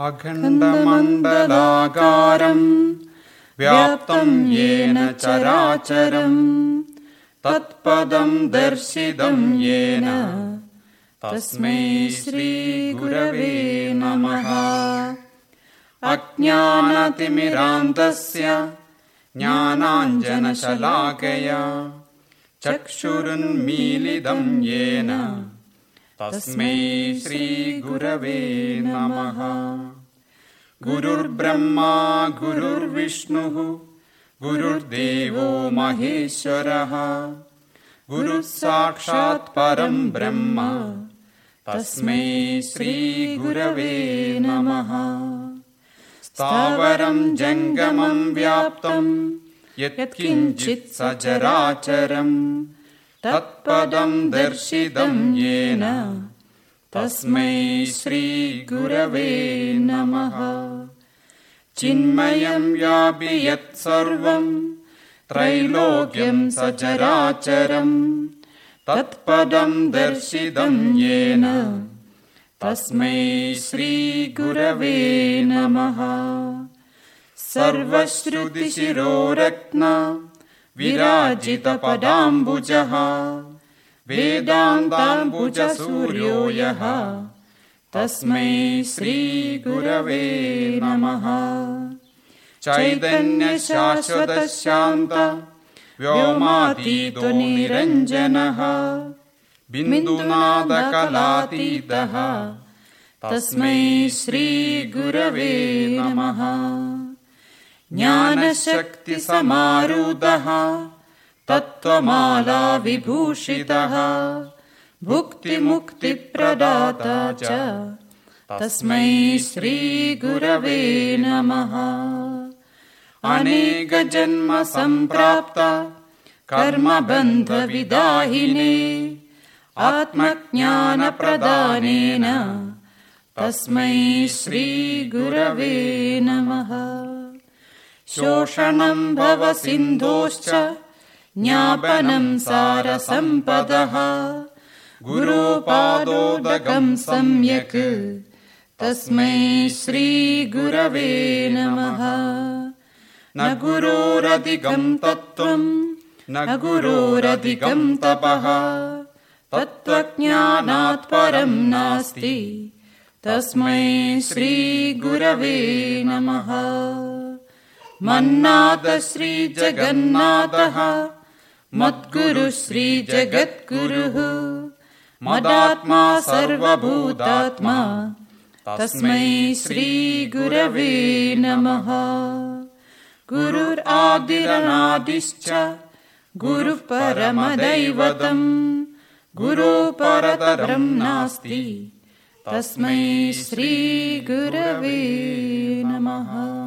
अखण्डमण्डलाकारम् व्याप्तम् येन चराचरम् तत्पदम् दर्शितम् येन। तस्मै श्रीगुरवे नमः। अज्ञानतिमिरान्तस्य ज्ञानाञ्जनशलाकया चक्षुरुन्मीलितम् येन तस्मै श्रीगुरवे नमः। गुरुर्ब्रह्मा गुरुर्विष्णुः गुरुर्देवो महेश्वरः। गुरुः साक्षात् परम् ब्रह्म। तस्मै श्रीगुरवे नमः। स्थावरम् जङ्गमम् व्याप्तम् यत्किञ्चित् सचराचरम् तत्पदम् दर्शितम् येन। तस्मै श्रीगुरवे नमः। चिन्मयम् यापि यत्सर्वम् त्रैलोक्यम् सचराचरम् तत्पदम् दर्शितम् येन। तस्मै श्रीगुरवे नमः। सर्वश्रुतिशिरोरत्न विराजितपदाम्बुजः। वेदान्ताम्बुजसूर्यो यः तस्मै श्रीगुरवे नमः। चैतन्यशाश्वतशान्त व्योमातीतो निरञ्जनः। बिन्दुनादकलातीतः। तस्मै श्रीगुरवे नमः ज्ञानशक्तिसमारूढः तत्त्वमाला विभूषितः भुक्तिमुक्तिप्रदाता च। तस्मै श्रीगुरवे नमः। अनेकजन्म सम्प्राप्त कर्मबन्धविदाहिने आत्मज्ञानप्रदानेन। तस्मै श्रीगुरवे नमः शोषणम् भव सिन्धोश्च ज्ञापनम् सारसम्पदः। गुरोपादोदकम् सम्यक् तस्मै श्रीगुरवे नमः। न गुरोरधिकम् तत्त्वम् न गुरोरधिकम् तपः। तत्त्वज्ञानात् परम् नास्ति। तस्मै श्रीगुरवे नमः मन्नाथ श्रीजगन्नाथः मद्गुरु श्रीजगद्गुरुः। मदात्मा सर्वभूतात्मा। तस्मै श्रीगुरवे नमः। गुरुरादिरनादिश्च गुरुः गुरो परतरम् नास्ति तस्मै श्रीगुरवे नमः